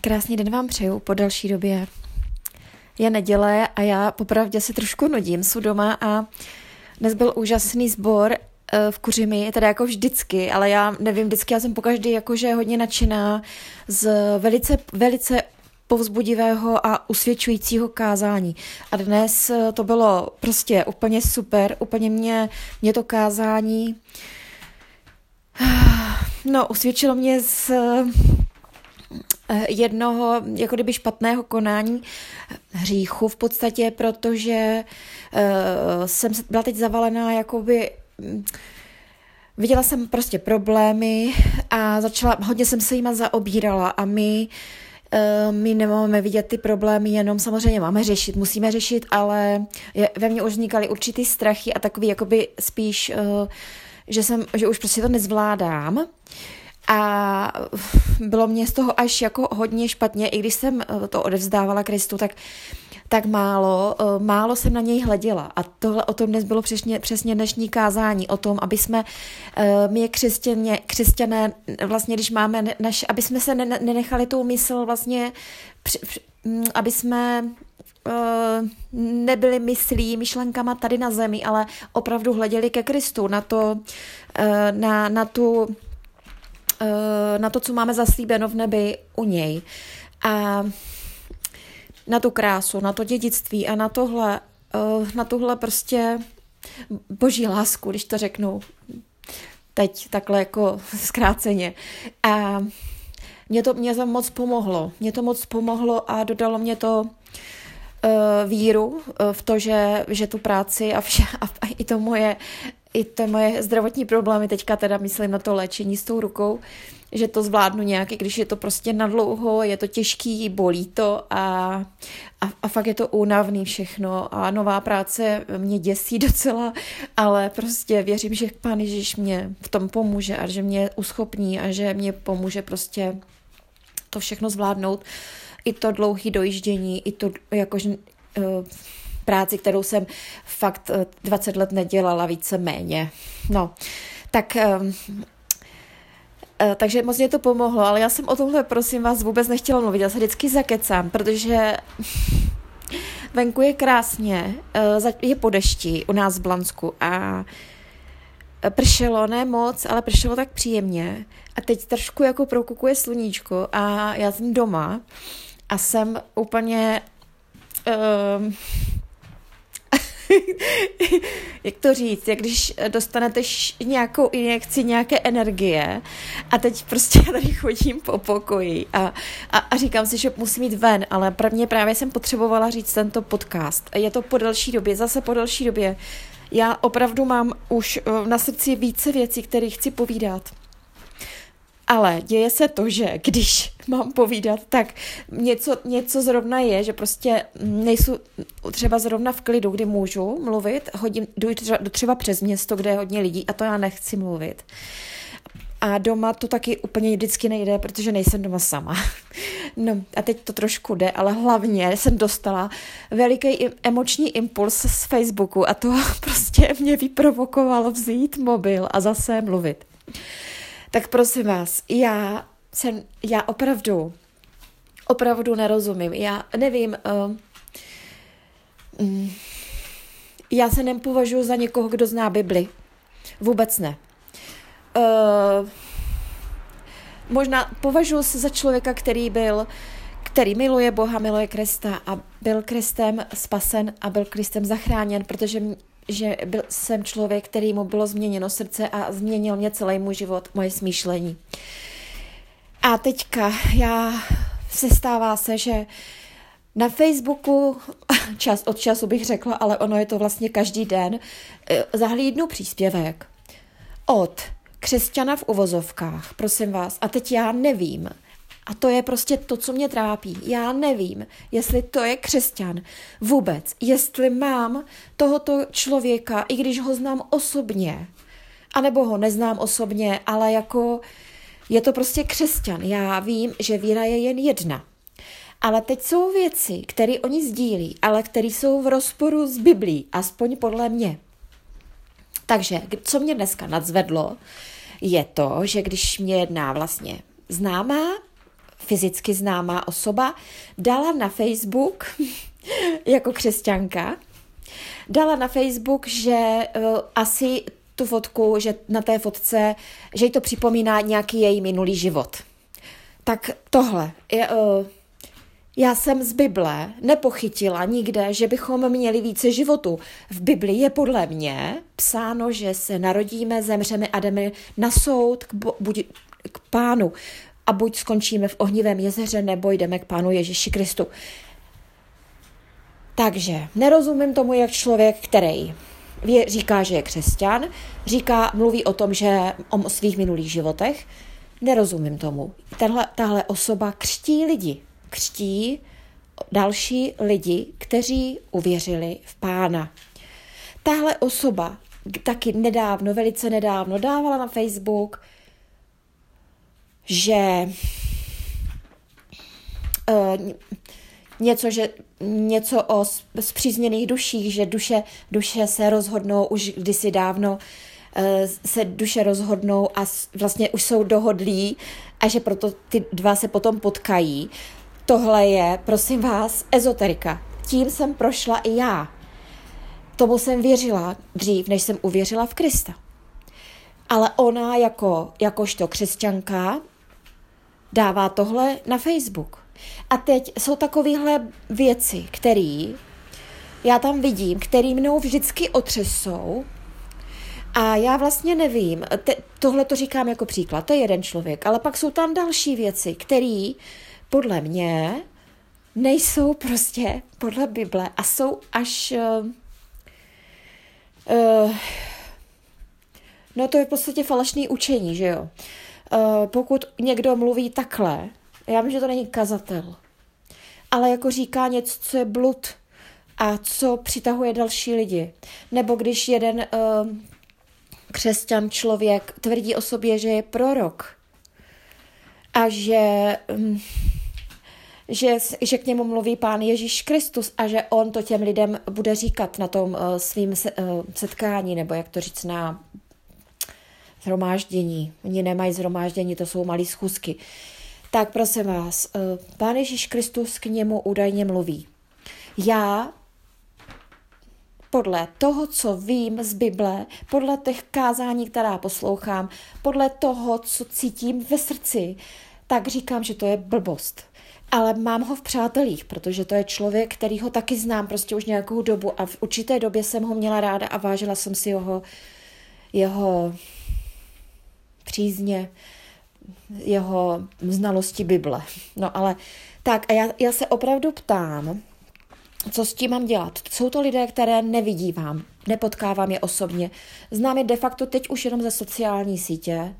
Krásný den vám přeju po další době. Je neděle a já popravdě se trošku nudím, jsou doma a dnes byl úžasný sbor eh, v Kuřimi, teda jako vždycky, ale já nevím, vždycky já jsem pokaždý jakože hodně nadšená z velice, velice povzbudivého a usvědčujícího kázání. A dnes eh, to bylo prostě úplně super, úplně mě, mě to kázání no, usvědčilo mě z jednoho jako kdyby špatného konání hříchu v podstatě, protože uh, jsem byla teď zavalená jakoby mm, viděla jsem prostě problémy a začala, hodně jsem se jima zaobírala a my my nemáme vidět ty problémy, jenom samozřejmě máme řešit, musíme řešit, ale je, ve mně už vznikaly určitý strachy a takový jakoby spíš, že jsem, že už prostě to nezvládám. A bylo mě z toho až jako hodně špatně, i když jsem eh, to odevzdávala Kristu, tak tak málo, eh, málo jsem na něj hleděla. A tohle o tom dnes bylo přesně, přesně dnešní kázání, o tom, aby jsme, eh, my křesťané, křesťané, vlastně když máme, naš, aby jsme se nenechali tou mysl vlastně, mm, aby jsme nebyli myslí, myšlenkama tady na zemi, ale opravdu hleděli ke Kristu, na to, na, na tu na to, co máme zaslíbeno v nebi u něj. A na tu krásu, na to dědictví a na tohle, eh, na tohle prostě boží lásku, když to řeknu teď takhle jako zkráceně. A mě to, mě moc pomohlo. Mě to moc pomohlo a dodalo mě to uh, víru v to, že, že tu práci a, vše, a, a i to moje i ty moje zdravotní problémy, teďka teda myslím na to léčení s tou rukou, že to zvládnu nějak, když je to prostě na dlouho, je to těžký, bolí to a, a, a fakt je to únavný všechno a nová práce mě děsí docela, ale prostě věřím, že Pán Ježíš mě v tom pomůže a že mě uschopní a že mě pomůže prostě to všechno zvládnout. I to dlouhé dojíždění, i to jakože uh, práci, kterou jsem fakt 20 eh, let nedělala více méně. No, tak um, takže moc mě to pomohlo, ale já jsem o tomhle, prosím vás, vůbec nechtěla mluvit. Já se vždycky zakecám, protože venku je krásně, je po dešti u nás v Blansku a pršelo, ne moc, ale pršelo tak příjemně. A teď trošku jako prokukuje sluníčko a já jsem doma a jsem úplně um, jak to říct, jak když dostanete nějakou injekci nějaké energie a teď prostě tady chodím po pokoji a, a, a říkám si, že musím jít ven, ale prvně právě jsem potřebovala říct tento podcast. Je to po delší době, zase po delší době. Já opravdu mám už eh, na srdci více věcí, které chci povídat. Ale děje se to, že když mám povídat, tak něco, něco zrovna je, že prostě nejsou třeba zrovna v klidu, kdy můžu mluvit, hodím, jdu třeba, třeba přes město, kde je hodně lidí a to já nechci mluvit. A doma to taky úplně vždycky nejde, protože nejsem doma sama. No a teď to trošku jde, ale hlavně jsem dostala veliký emoční impuls z Facebooku a to prostě mě vyprovokovalo vzít mobil a zase mluvit. Tak prosím vás, já jsem, já opravdu, opravdu nerozumím. Já nevím, uh, já se nepovažuji za někoho, kdo zná Bibli. Vůbec ne. Uh, možná považuji se za člověka, který byl, který miluje Boha, miluje Krista a byl Kristem spasen a byl Kristem zachráněn, protože že byl, jsem člověk, který mu bylo změněno srdce a změnil mě celý můj život, moje smýšlení. A teďka já se stává se, že na Facebooku, čas od času bych řekla, ale ono je to vlastně každý den, eh, zahlídnu příspěvek od křesťana v uvozovkách, prosím vás. A teď já nevím, a to je prostě to, co mě trápí. Já nevím, jestli to je křesťan vůbec, jestli mám tohoto člověka, i když ho znám osobně, anebo ho neznám osobně, ale jako je to prostě křesťan. Já vím, že víra je jen jedna. Ale teď jsou věci, které oni sdílí, ale které jsou v rozporu s Biblí, aspoň podle mě. Takže, co mě dneska nadzvedlo, je to, že když mě jedná vlastně známá fyzicky známá osoba, dala na Facebook jako křesťanka, dala na Facebook, že uh, asi tu fotku, že na té fotce, že jí to připomíná nějaký její minulý život. Tak tohle je, uh, já jsem z Bible nepochytila nikde, že bychom měli více životu. V Bibli je podle mě psáno, že se narodíme, zemřeme a jdeme na soud k, bo, buď, k pánu a buď skončíme v ohnivém jezeře, nebo jdeme k pánu Ježíši Kristu. Takže nerozumím tomu, jak člověk, který vě, říká, že je křesťan, říká, mluví o tom, že o svých minulých životech, nerozumím tomu. Tenhle, tahle osoba křtí lidi křtí další lidi, kteří uvěřili v pána. Tahle osoba taky nedávno, velice nedávno dávala na Facebook, že uh, něco, že něco o zpřízněných duších, že duše, duše se rozhodnou už kdysi dávno uh, se duše rozhodnou a vlastně už jsou dohodlí a že proto ty dva se potom potkají. Tohle je, prosím vás, ezoterika. Tím jsem prošla i já. Tomu jsem věřila dřív, než jsem uvěřila v Krista. Ale ona jako, jakožto křesťanka dává tohle na Facebook. A teď jsou takovéhle věci, které já tam vidím, které mnou vždycky otřesou a já vlastně nevím, te, tohle to říkám jako příklad, to je jeden člověk, ale pak jsou tam další věci, které podle mě nejsou prostě podle Bible a jsou až... Uh, uh, no to je v podstatě falešný učení, že jo. Uh, pokud někdo mluví takhle, já vím, že to není kazatel, ale jako říká něco, co je blud a co přitahuje další lidi. Nebo když jeden uh, křesťan člověk tvrdí o sobě, že je prorok a že... Um, že, že k němu mluví pán Ježíš Kristus a že on to těm lidem bude říkat na tom uh, svým se, uh, setkání, nebo jak to říct, na zhromáždění. Oni nemají zhromáždění, to jsou malé schůzky. Tak prosím vás, uh, pán Ježíš Kristus k němu údajně mluví. Já podle toho, co vím z Bible, podle těch kázání, která poslouchám, podle toho, co cítím ve srdci, tak říkám, že to je blbost ale mám ho v přátelích, protože to je člověk, který ho taky znám prostě už nějakou dobu a v určité době jsem ho měla ráda a vážila jsem si jeho, jeho přízně, jeho znalosti Bible. No ale tak a já, já se opravdu ptám, co s tím mám dělat? Jsou to lidé, které nevidívám, nepotkávám je osobně, znám je de facto teď už jenom ze sociální sítě,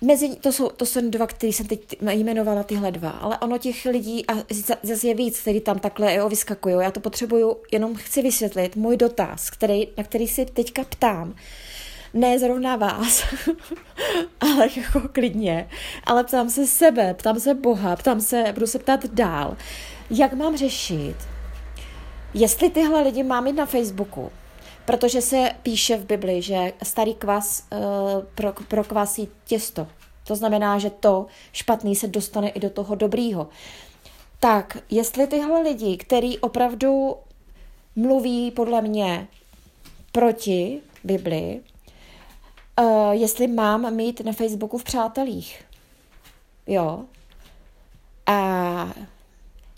Mezi, to, jsou, to jsou dva, který jsem teď jmenovala, tyhle dva, ale ono těch lidí, a zase je víc, který tam takhle jo, vyskakují. Já to potřebuju, jenom chci vysvětlit můj dotaz, který, na který si teďka ptám. Ne zrovna vás, ale jako klidně. Ale ptám se sebe, ptám se Boha, ptám se, budu se ptát dál. Jak mám řešit, jestli tyhle lidi mám mít na Facebooku, Protože se píše v Bibli, že starý kvas uh, pro, prokvasí těsto. To znamená, že to špatný se dostane i do toho dobrýho. Tak, jestli tyhle lidi, který opravdu mluví podle mě proti Bibli, uh, jestli mám mít na Facebooku v přátelích. Jo. A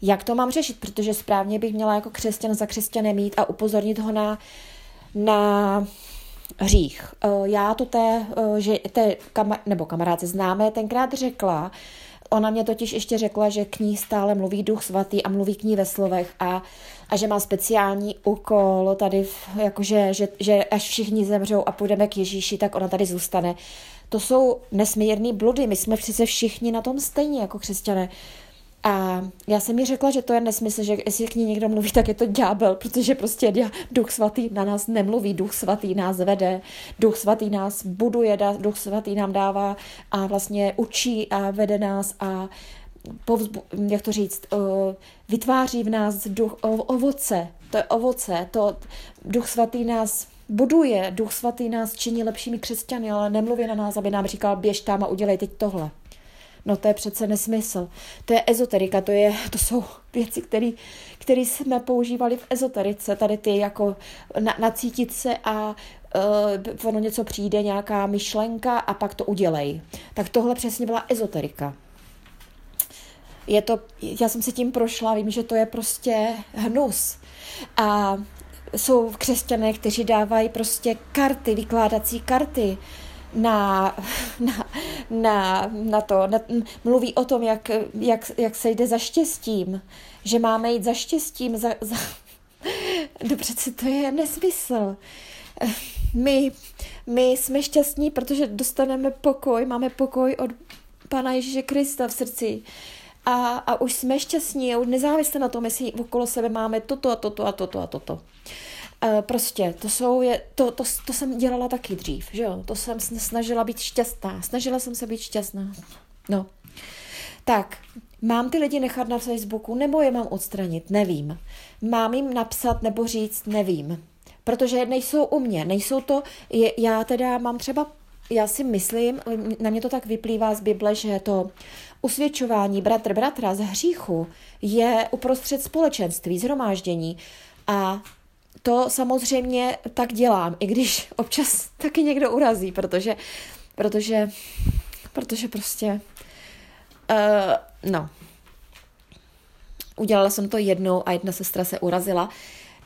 jak to mám řešit? Protože správně bych měla jako křesťan za křesťanem mít a upozornit ho na na hřích. Eh, já to té, eh, že té kama, nebo kamarádce známé tenkrát řekla, Ona mě totiž ještě řekla, že k ní stále mluví duch svatý a mluví k ní ve slovech a, a že má speciální úkol tady, jakože, že, že až všichni zemřou a půjdeme k Ježíši, tak ona tady zůstane. To jsou nesmírný bludy, my jsme přece všichni na tom stejně jako křesťané. A já jsem mi řekla, že to je nesmysl, že jestli k ní někdo mluví, tak je to ďábel, protože prostě duch svatý na nás nemluví, duch svatý nás vede, duch svatý nás buduje, duch svatý nám dává a vlastně učí a vede nás a povzbu, jak to říct, vytváří v nás duch, ovoce, to je ovoce, to duch svatý nás buduje, duch svatý nás činí lepšími křesťany, ale nemluví na nás, aby nám říkal, běž tam a udělej teď tohle. No to je přece nesmysl. To je ezoterika, to, je, to jsou věci, které jsme používali v ezoterice, tady ty jako na, nacítit se a uh, ono něco přijde, nějaká myšlenka a pak to udělej. Tak tohle přesně byla ezoterika. Je to, já jsem si tím prošla, vím, že to je prostě hnus. A jsou křesťané, kteří dávají prostě karty, vykládací karty na, na, na, na to, na, mluví o tom, jak, jak, jak se jde za štěstím, že máme jít za štěstím, za, za... No přece to je nesmysl. My, my jsme šťastní, protože dostaneme pokoj, máme pokoj od Pana Ježíše Krista v srdci. A, a už jsme šťastní, už nezávisle na tom, jestli okolo sebe máme toto a toto a toto a toto. Uh, prostě, to jsou, je, to, to, to jsem dělala taky dřív, že jo, to jsem snažila být šťastná, snažila jsem se být šťastná, no. Tak, mám ty lidi nechat na Facebooku, nebo je mám odstranit, nevím. Mám jim napsat nebo říct, nevím. Protože nejsou u mě, nejsou to, je, já teda mám třeba, já si myslím, na mě to tak vyplývá z Bible, že to usvědčování bratr bratra z hříchu je uprostřed společenství, zhromáždění a to samozřejmě tak dělám, i když občas taky někdo urazí, protože, protože, protože prostě, uh, no, udělala jsem to jednou a jedna sestra se urazila.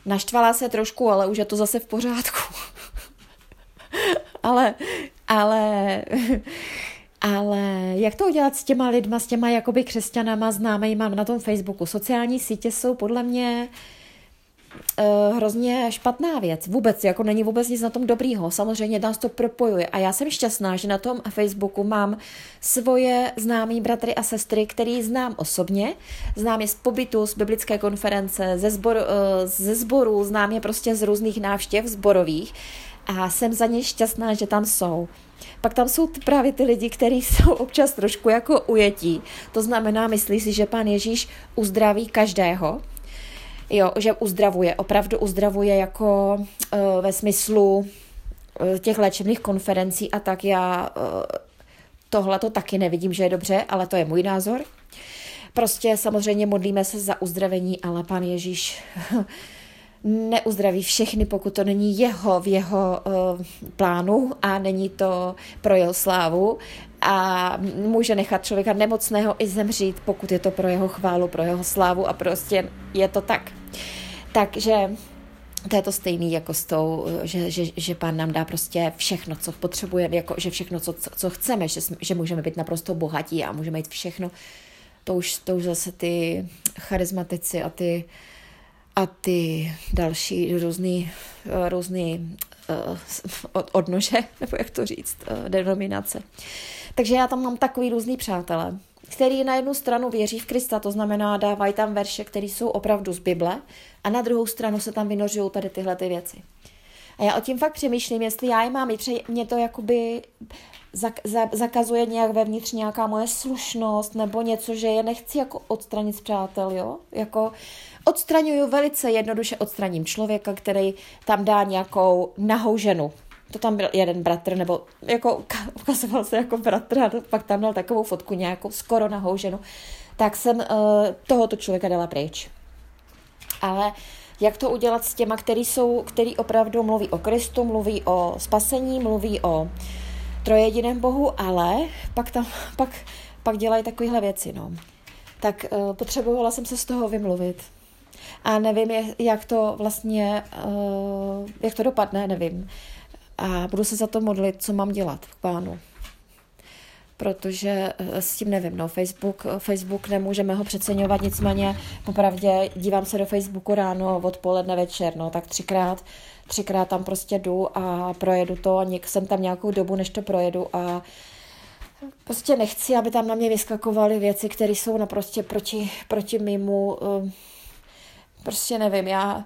Naštvala se trošku, ale už je to zase v pořádku. ale, ale, ale jak to udělat s těma lidma, s těma jakoby křesťanama známejma na tom Facebooku? Sociální sítě jsou podle mě uh, uh, hrozně špatná věc. Vůbec, jako není vůbec nic na tom dobrýho. Samozřejmě nás to propojuje. A já jsem šťastná, že na tom Facebooku mám svoje známí bratry a sestry, který znám osobně. Znám je z pobytu, z biblické konference, ze, zbor, uh, ze zborů, znám je prostě z různých návštěv zborových. A jsem za ně šťastná, že tam jsou. Pak tam jsou právě ty lidi, kteří jsou občas trošku jako ujetí. To znamená, myslí si, že pán Ježíš uzdraví každého, Jo, že uzdravuje, opravdu uzdravuje jako uh, ve smyslu uh, těch léčebných konferencí a tak já uh, tohle to taky nevidím, že je dobře, ale to je můj názor. Prostě samozřejmě modlíme se za uzdravení, ale pan Ježíš neuzdraví všechny, pokud to není jeho v jeho uh, plánu a není to pro jeho slávu a může nechat člověka nemocného i zemřít, pokud je to pro jeho chválu, pro jeho slávu a prostě je to tak. Takže to je to stejný jako s tou, že, že, že pán nám dá prostě všechno, co potřebujeme, jako, že všechno, co, co, chceme, že, že můžeme být naprosto bohatí a můžeme mít všechno. To už, to už zase ty charizmatici a ty, a ty další různý, různý uh, odnože, nebo jak to říct, uh, denominace. Takže já tam mám takový různý přátelé, který na jednu stranu věří v Krista, to znamená dávají tam verše, které jsou opravdu z Bible, a na druhou stranu se tam vynořují tady tyhle ty věci. A já o tím fakt přemýšlím, jestli já je mám, mě to jakoby zak, za, zakazuje nějak vevnitř nějaká moje slušnost nebo něco, že je nechci jako odstranit z přátel, jo? Jako odstraňuju velice jednoduše, odstraním člověka, který tam dá nějakou nahou ženu. To tam byl jeden bratr, nebo jako ukazoval se jako bratr a pak tam dal takovou fotku nějakou skoro nahou ženu. Tak jsem uh, tohoto člověka dala pryč. Ale jak to udělat s těma, který, jsou, který opravdu mluví o Kristu, mluví o spasení, mluví o trojediném Bohu, ale pak, tam, pak, pak dělají takovéhle věci. No. Tak uh, potřebovala jsem se z toho vymluvit. A nevím, jak to vlastně, uh, jak to dopadne, nevím. A budu se za to modlit, co mám dělat k pánu protože eh, s tím nevím, no, Facebook, Facebook nemůžeme ho přeceňovat, nicméně popravdě dívám se do Facebooku ráno, odpoledne, večer, no, tak třikrát, třikrát tam prostě jdu a projedu to. A něk, jsem tam nějakou dobu, než to projedu a prostě nechci, aby tam na mě vyskakovaly věci, které jsou naprosto proti, proti mimo, eh, prostě nevím, já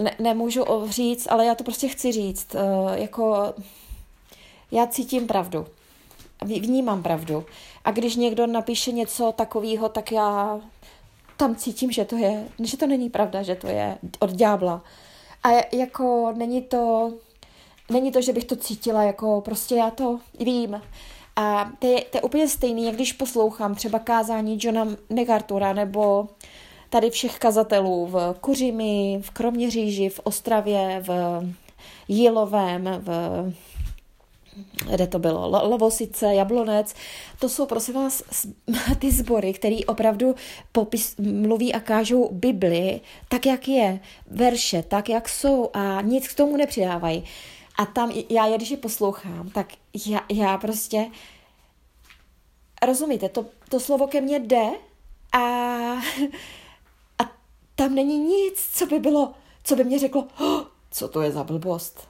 ne, nemůžu říct, ale já to prostě chci říct, eh, jako já cítím pravdu vnímám pravdu. A když někdo napíše něco takového, tak já tam cítím, že to je, že to není pravda, že to je od ďábla. A jako není to, není to, že bych to cítila, jako prostě já to vím. A to je, to je úplně stejný, jak když poslouchám třeba kázání Johna MacArthura nebo tady všech kazatelů v Kuřimi, v Kroměříži, v Ostravě, v Jílovém, v kde to bylo, Lovosice, Jablonec, to jsou prosím vás ty sbory, které opravdu popis, mluví a kážou Bibli tak, jak je, verše, tak, jak jsou a nic k tomu nepřidávají. A tam já, když je poslouchám, tak já, já prostě, rozumíte, to, to slovo ke mně jde a tam není nic, co by bylo, co by mě řeklo, oh, co to je za blbost.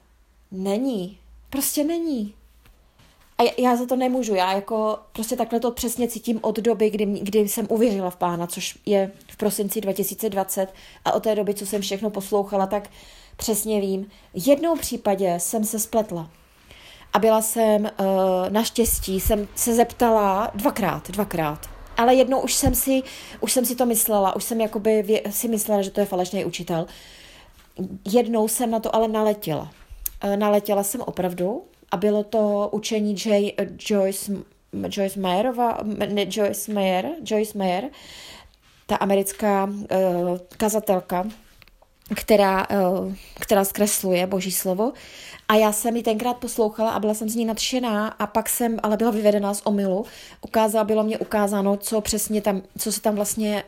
Není. Prostě není. A já za to nemůžu. Já jako prostě takhle to přesně cítím od doby, kdy, kdy jsem uvěřila v pána, což je v prosinci 2020 a od té doby, co jsem všechno poslouchala, tak přesně vím. Jednou případě jsem se spletla. A byla jsem, uh, naštěstí, jsem se zeptala dvakrát, dvakrát. Ale jednou už jsem si, už jsem si to myslela, už jsem jakoby vě, si myslela, že to je falešný učitel. Jednou jsem na to ale naletěla. Uh, naletěla jsem opravdu a bylo to učení J, Joyce, Joyce Mayerova, ne, Joyce Mayer, Joyce Mayer, ta americká uh, kazatelka, která, uh, která zkresluje boží slovo. A já jsem ji tenkrát poslouchala a byla jsem z ní nadšená a pak jsem ale byla vyvedená z omylu. Ukázala, bylo mě ukázáno, co přesně tam, co se tam vlastně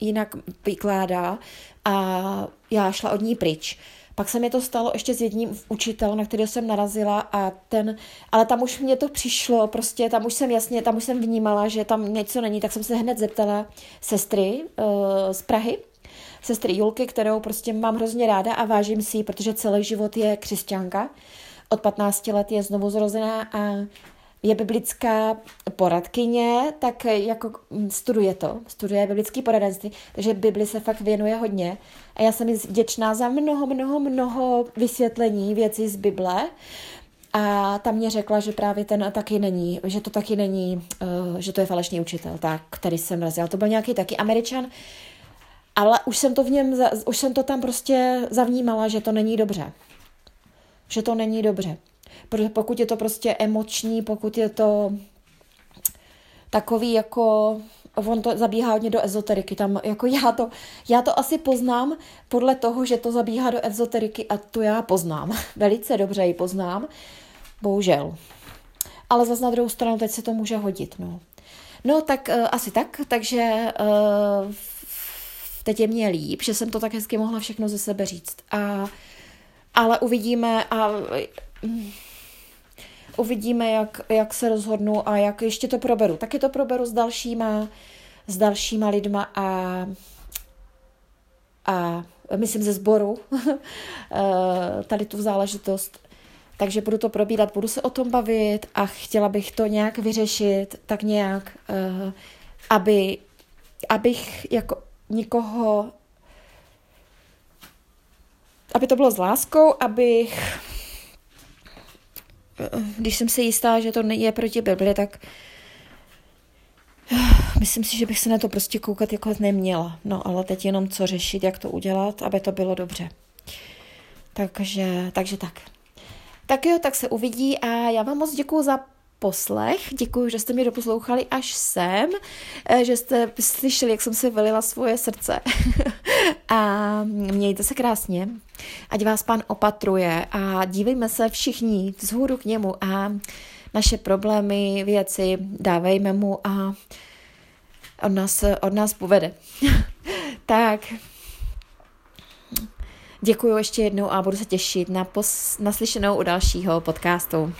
jinak vykládá a já šla od ní pryč. Pak se mi to stalo ještě s jedním učitelem, na kterého jsem narazila a ten, ale tam už mě to přišlo, prostě tam už jsem jasně, tam už jsem vnímala, že tam něco není, tak jsem se hned zeptala sestry uh, z Prahy, sestry Julky, kterou prostě mám hrozně ráda a vážím si ji, protože celý život je křesťanka. Od 15 let je znovu zrozená a je biblická poradkyně, tak jako studuje to, studuje biblický poradenství, takže Bibli se fakt věnuje hodně. A já jsem vděčná za mnoho, mnoho, mnoho vysvětlení věcí z Bible. A tam mě řekla, že právě ten taky není, že to taky není, uh, že to je falešný učitel, tak, který jsem razila. To byl nějaký taky američan, ale už jsem to v něm, už jsem to tam prostě zavnímala, že to není dobře. Že to není dobře. Protože pokud je to prostě emoční, pokud je to takový jako on to zabíhá hodně do ezoteriky, tam jako já to, já to asi poznám podle toho, že to zabíhá do ezoteriky a to já poznám, velice dobře ji poznám, bohužel. Ale zase na druhou stranu teď se to může hodit, no. No tak uh, asi tak, takže uh, teď je mě líp, že jsem to tak hezky mohla všechno ze sebe říct. A, ale uvidíme a uvidíme, jak, jak se rozhodnu a jak ještě to proberu. Taky to proberu s dalšíma, s dalšíma lidma a, a myslím ze sboru eh, tady tu záležitost. Takže budu to probírat, budu se o tom bavit a chtěla bych to nějak vyřešit, tak nějak, eh, aby, abych jako nikoho, aby to bylo s láskou, abych když jsem si jistá, že to je proti Bibli, tak myslím si, že bych se na to prostě koukat jako neměla. No ale teď jenom co řešit, jak to udělat, aby to bylo dobře. Takže, takže tak. Tak jo, tak se uvidí a já vám moc děkuji za poslech. Děkuji, že jste mě doposlouchali až sem, eh, že jste slyšeli, jak jsem si vylila svoje srdce. a mějte se krásně, ať vás pán opatruje a dívejme se všichni vzhůru k němu a naše problémy, věci dávejme mu a od nás, od nás povede. tak, děkuji ještě jednou a budu se těšit na pos, naslyšenou u dalšího podcastu.